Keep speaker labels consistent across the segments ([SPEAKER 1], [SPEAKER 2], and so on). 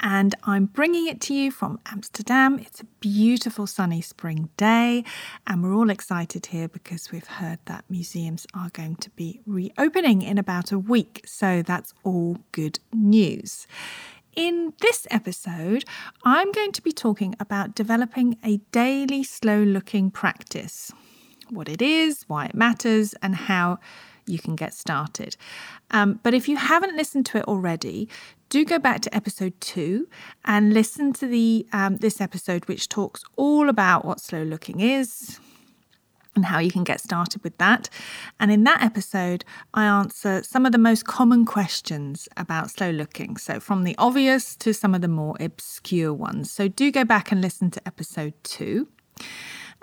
[SPEAKER 1] and I'm bringing it to you from Amsterdam. It's a beautiful sunny spring day, and we're all excited here because we've heard that museums are going to be reopening in about a week. So that's all good news. In this episode, I'm going to be talking about developing a daily slow looking practice what it is, why it matters, and how you can get started. Um, but if you haven't listened to it already, do go back to episode two and listen to the um, this episode, which talks all about what slow looking is and how you can get started with that. And in that episode, I answer some of the most common questions about slow looking. So, from the obvious to some of the more obscure ones. So, do go back and listen to episode two.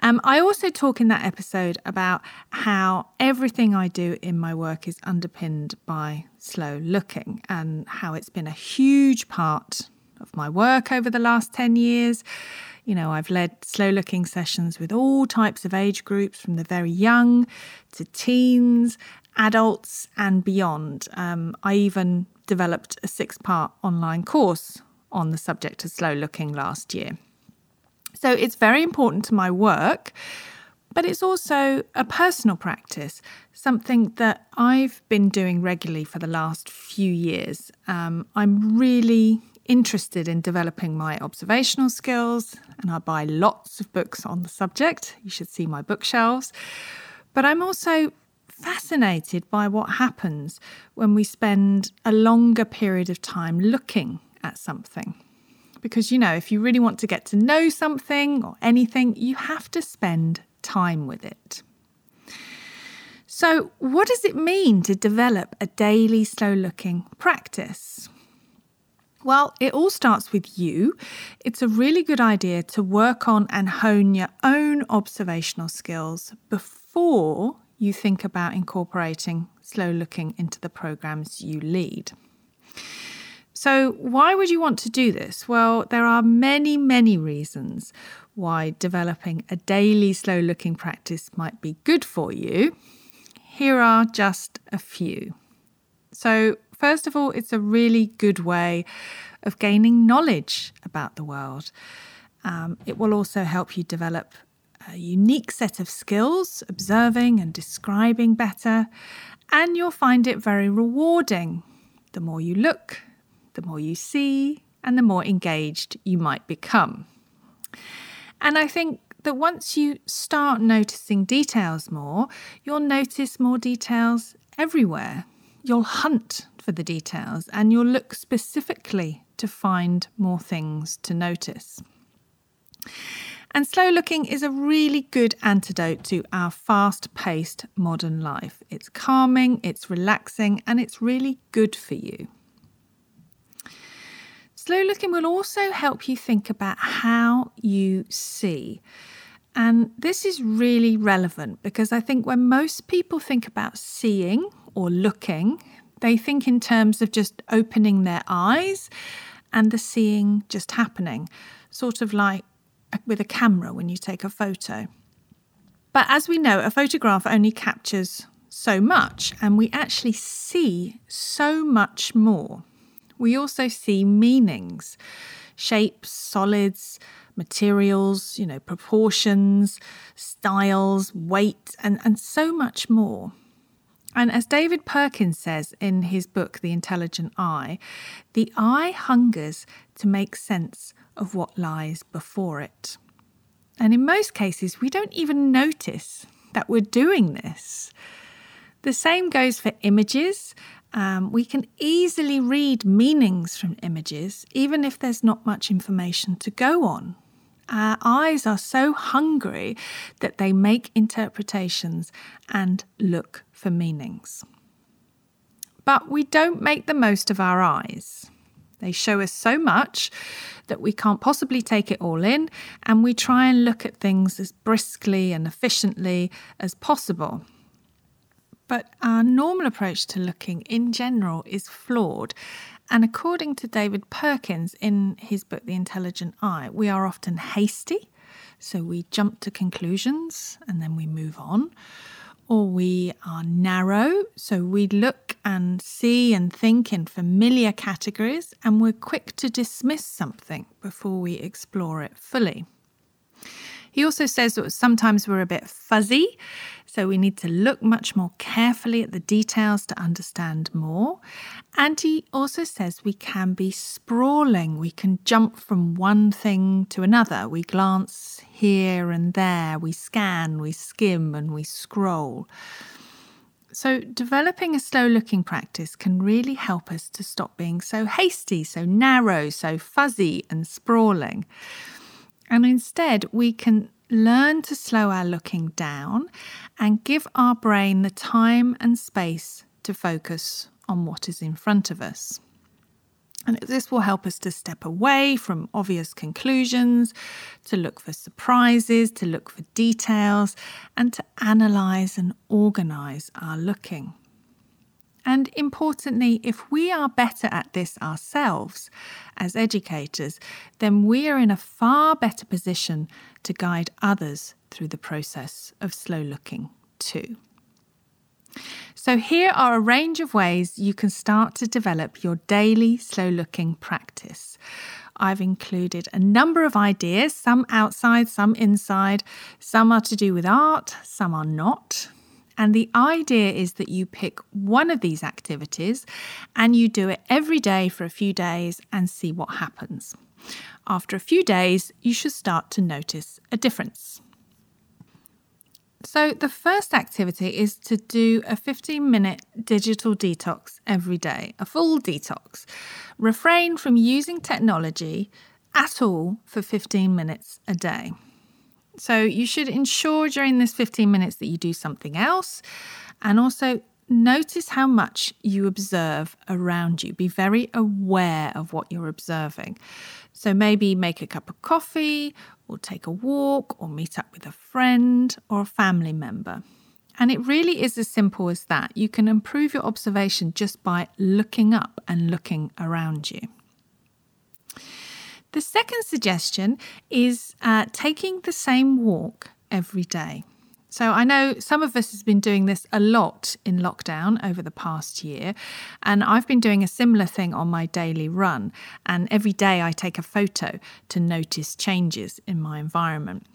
[SPEAKER 1] Um, I also talk in that episode about how everything I do in my work is underpinned by slow looking and how it's been a huge part of my work over the last 10 years. You know, I've led slow looking sessions with all types of age groups from the very young to teens, adults, and beyond. Um, I even developed a six part online course on the subject of slow looking last year. So it's very important to my work, but it's also a personal practice, something that I've been doing regularly for the last few years. Um, I'm really interested in developing my observational skills, and I buy lots of books on the subject. You should see my bookshelves. But I'm also fascinated by what happens when we spend a longer period of time looking at something. Because, you know, if you really want to get to know something or anything, you have to spend time with it. So, what does it mean to develop a daily slow looking practice? Well, it all starts with you. It's a really good idea to work on and hone your own observational skills before you think about incorporating slow looking into the programs you lead. So, why would you want to do this? Well, there are many, many reasons why developing a daily slow looking practice might be good for you. Here are just a few. So, first of all, it's a really good way of gaining knowledge about the world. Um, it will also help you develop a unique set of skills, observing and describing better, and you'll find it very rewarding. The more you look, the more you see, and the more engaged you might become. And I think that once you start noticing details more, you'll notice more details everywhere. You'll hunt for the details and you'll look specifically to find more things to notice. And slow looking is a really good antidote to our fast paced modern life. It's calming, it's relaxing, and it's really good for you. Slow looking will also help you think about how you see. And this is really relevant because I think when most people think about seeing or looking, they think in terms of just opening their eyes and the seeing just happening, sort of like with a camera when you take a photo. But as we know, a photograph only captures so much, and we actually see so much more we also see meanings, shapes, solids, materials, you know, proportions, styles, weight, and, and so much more. And as David Perkins says in his book, The Intelligent Eye, the eye hungers to make sense of what lies before it. And in most cases, we don't even notice that we're doing this. The same goes for images um, we can easily read meanings from images, even if there's not much information to go on. Our eyes are so hungry that they make interpretations and look for meanings. But we don't make the most of our eyes. They show us so much that we can't possibly take it all in, and we try and look at things as briskly and efficiently as possible. But our normal approach to looking in general is flawed. And according to David Perkins in his book, The Intelligent Eye, we are often hasty. So we jump to conclusions and then we move on or we are narrow. So we look and see and think in familiar categories, and we're quick to dismiss something before we explore it fully. He also says that sometimes we're a bit fuzzy, so we need to look much more carefully at the details to understand more. And he also says we can be sprawling, we can jump from one thing to another. We glance here and there, we scan, we skim, and we scroll. So, developing a slow looking practice can really help us to stop being so hasty, so narrow, so fuzzy, and sprawling. And instead, we can learn to slow our looking down and give our brain the time and space to focus on what is in front of us. And this will help us to step away from obvious conclusions, to look for surprises, to look for details, and to analyse and organise our looking. And importantly, if we are better at this ourselves as educators, then we are in a far better position to guide others through the process of slow looking too. So, here are a range of ways you can start to develop your daily slow looking practice. I've included a number of ideas, some outside, some inside. Some are to do with art, some are not. And the idea is that you pick one of these activities and you do it every day for a few days and see what happens. After a few days, you should start to notice a difference. So, the first activity is to do a 15 minute digital detox every day, a full detox. Refrain from using technology at all for 15 minutes a day. So you should ensure during this 15 minutes that you do something else and also notice how much you observe around you. Be very aware of what you're observing. So maybe make a cup of coffee or take a walk or meet up with a friend or a family member. And it really is as simple as that. You can improve your observation just by looking up and looking around you. The second suggestion is uh, taking the same walk every day. So I know some of us has been doing this a lot in lockdown over the past year, and I've been doing a similar thing on my daily run. And every day I take a photo to notice changes in my environment.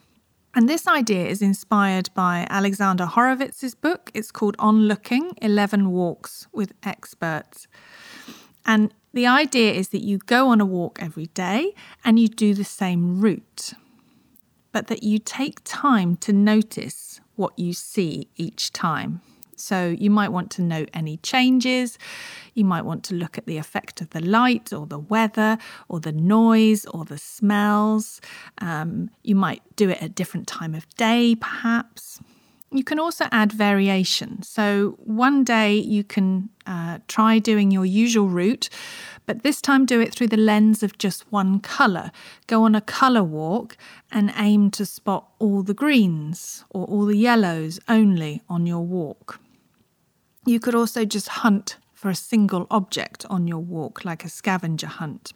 [SPEAKER 1] And this idea is inspired by Alexander Horowitz's book. It's called On Looking 11 Walks with Experts. And the idea is that you go on a walk every day and you do the same route, but that you take time to notice what you see each time. So you might want to note any changes. You might want to look at the effect of the light or the weather or the noise or the smells. Um, you might do it at different time of day, perhaps. You can also add variation. So one day you can uh, try doing your usual route, but this time do it through the lens of just one colour. Go on a colour walk and aim to spot all the greens or all the yellows only on your walk. You could also just hunt for a single object on your walk, like a scavenger hunt.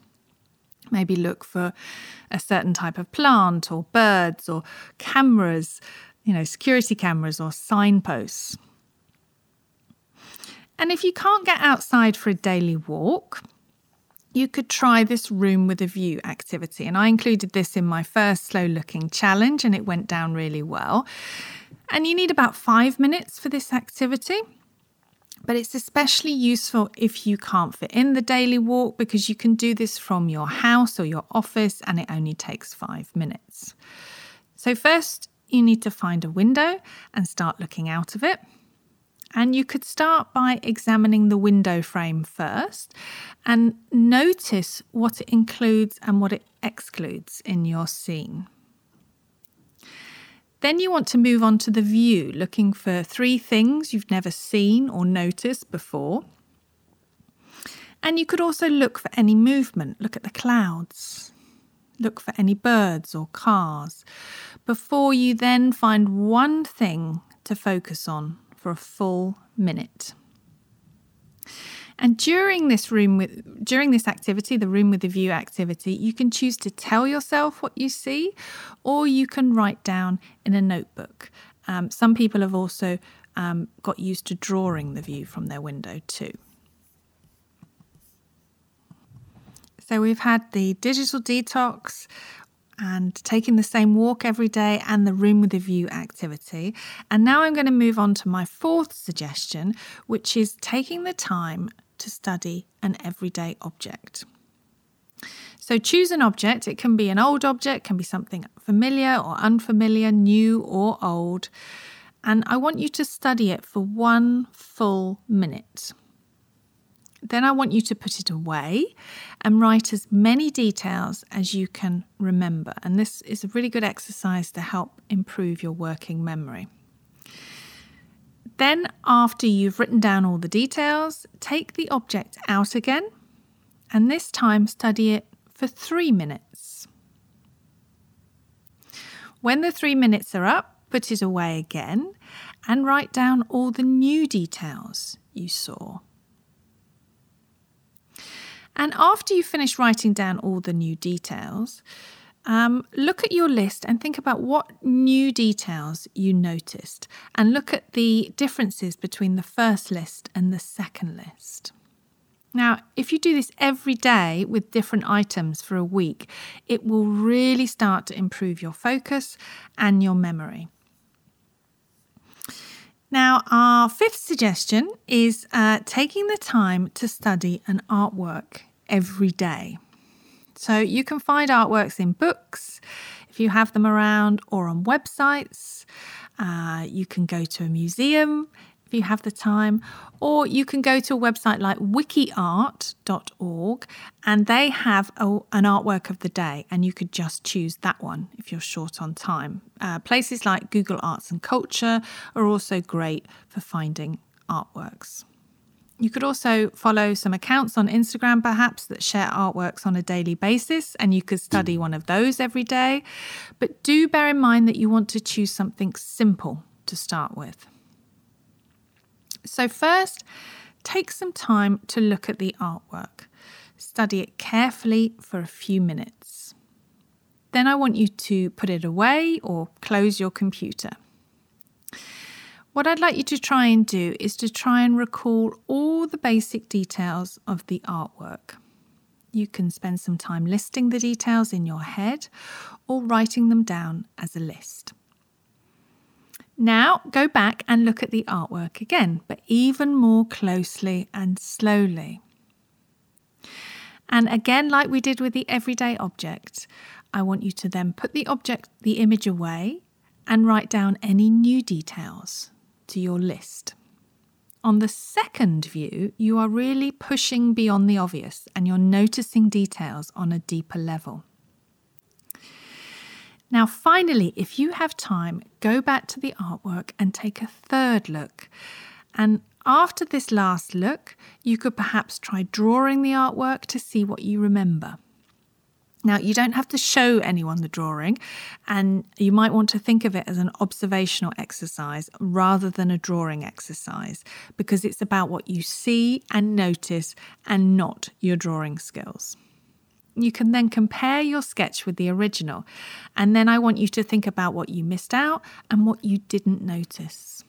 [SPEAKER 1] Maybe look for a certain type of plant or birds or cameras you know, security cameras or signposts. And if you can't get outside for a daily walk, you could try this room with a view activity. And I included this in my first slow looking challenge, and it went down really well. And you need about five minutes for this activity. But it's especially useful if you can't fit in the daily walk because you can do this from your house or your office and it only takes five minutes. So, first, you need to find a window and start looking out of it. And you could start by examining the window frame first and notice what it includes and what it excludes in your scene. Then you want to move on to the view, looking for three things you've never seen or noticed before. And you could also look for any movement, look at the clouds, look for any birds or cars, before you then find one thing to focus on for a full minute. And during this room with during this activity, the room with the view activity, you can choose to tell yourself what you see, or you can write down in a notebook. Um, some people have also um, got used to drawing the view from their window too. So we've had the digital detox and taking the same walk every day and the room with a view activity. And now I'm going to move on to my fourth suggestion, which is taking the time to study an everyday object. So choose an object. It can be an old object, can be something familiar or unfamiliar, new or old. And I want you to study it for one full minute. Then I want you to put it away and write as many details as you can remember. And this is a really good exercise to help improve your working memory. Then, after you've written down all the details, take the object out again and this time study it for three minutes. When the three minutes are up, put it away again and write down all the new details you saw. And after you finish writing down all the new details, um, look at your list and think about what new details you noticed, and look at the differences between the first list and the second list. Now, if you do this every day with different items for a week, it will really start to improve your focus and your memory. Now, our fifth suggestion is uh, taking the time to study an artwork every day. So you can find artworks in books if you have them around or on websites. Uh, you can go to a museum if you have the time, or you can go to a website like wikiart.org and they have a, an artwork of the day, and you could just choose that one if you're short on time. Uh, places like Google Arts and Culture are also great for finding artworks. You could also follow some accounts on Instagram, perhaps, that share artworks on a daily basis, and you could study one of those every day. But do bear in mind that you want to choose something simple to start with. So, first, take some time to look at the artwork. Study it carefully for a few minutes. Then I want you to put it away or close your computer. What I'd like you to try and do is to try and recall all the basic details of the artwork. You can spend some time listing the details in your head or writing them down as a list. Now go back and look at the artwork again, but even more closely and slowly. And again, like we did with the everyday object, I want you to then put the object, the image away and write down any new details to your list. On the second view, you are really pushing beyond the obvious and you're noticing details on a deeper level. Now, finally, if you have time, go back to the artwork and take a third look. And after this last look, you could perhaps try drawing the artwork to see what you remember. Now, you don't have to show anyone the drawing, and you might want to think of it as an observational exercise rather than a drawing exercise because it's about what you see and notice and not your drawing skills. You can then compare your sketch with the original, and then I want you to think about what you missed out and what you didn't notice.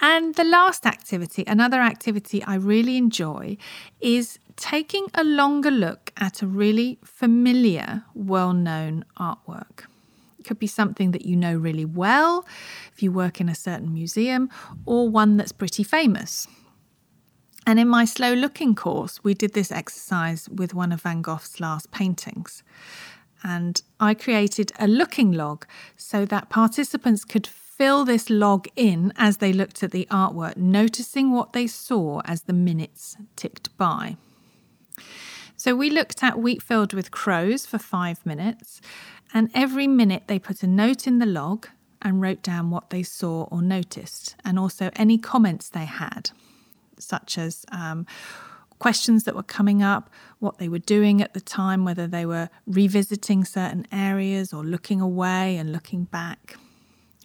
[SPEAKER 1] And the last activity, another activity I really enjoy, is taking a longer look at a really familiar, well known artwork. It could be something that you know really well if you work in a certain museum, or one that's pretty famous. And in my slow looking course, we did this exercise with one of Van Gogh's last paintings. And I created a looking log so that participants could fill this log in as they looked at the artwork, noticing what they saw as the minutes ticked by. So we looked at Wheat Field with Crows for five minutes, and every minute they put a note in the log and wrote down what they saw or noticed, and also any comments they had. Such as um, questions that were coming up, what they were doing at the time, whether they were revisiting certain areas or looking away and looking back.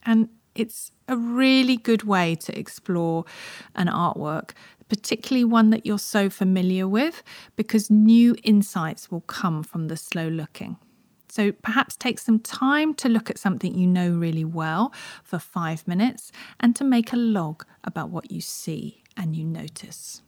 [SPEAKER 1] And it's a really good way to explore an artwork, particularly one that you're so familiar with, because new insights will come from the slow looking. So perhaps take some time to look at something you know really well for five minutes and to make a log about what you see and you notice.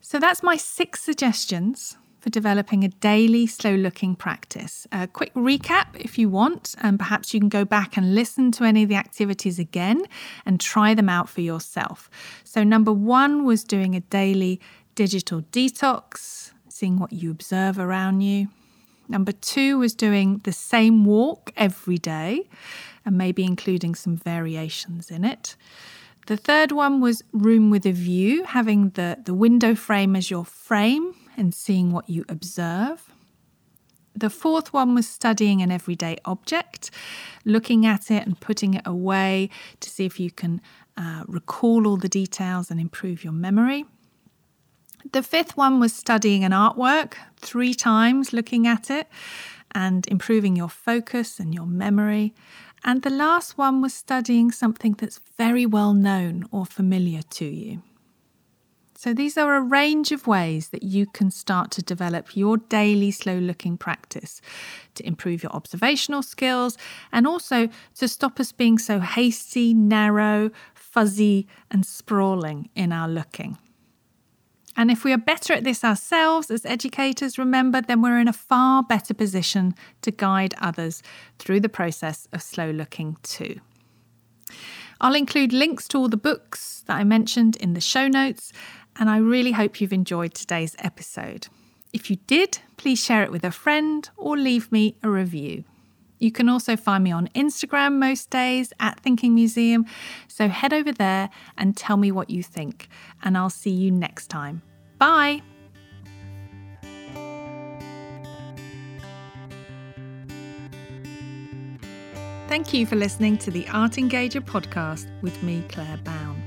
[SPEAKER 1] So that's my six suggestions for developing a daily slow looking practice. A quick recap if you want, and perhaps you can go back and listen to any of the activities again and try them out for yourself. So, number one was doing a daily digital detox, seeing what you observe around you. Number two was doing the same walk every day and maybe including some variations in it. The third one was room with a view, having the, the window frame as your frame and seeing what you observe. The fourth one was studying an everyday object, looking at it and putting it away to see if you can uh, recall all the details and improve your memory. The fifth one was studying an artwork three times, looking at it and improving your focus and your memory. And the last one was studying something that's very well known or familiar to you. So, these are a range of ways that you can start to develop your daily slow looking practice to improve your observational skills and also to stop us being so hasty, narrow, fuzzy, and sprawling in our looking. And if we are better at this ourselves as educators, remember, then we're in a far better position to guide others through the process of slow looking too. I'll include links to all the books that I mentioned in the show notes, and I really hope you've enjoyed today's episode. If you did, please share it with a friend or leave me a review. You can also find me on Instagram most days at Thinking Museum. So head over there and tell me what you think. And I'll see you next time. Bye. Thank you for listening to the Art Engager podcast with me, Claire Bown.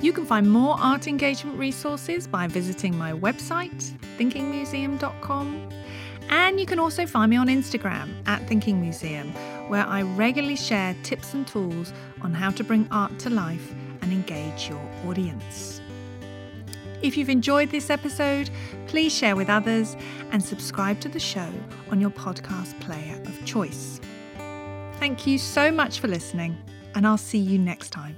[SPEAKER 1] You can find more art engagement resources by visiting my website, thinkingmuseum.com and you can also find me on Instagram at Thinking Museum, where I regularly share tips and tools on how to bring art to life and engage your audience. If you've enjoyed this episode, please share with others and subscribe to the show on your podcast player of choice. Thank you so much for listening, and I'll see you next time.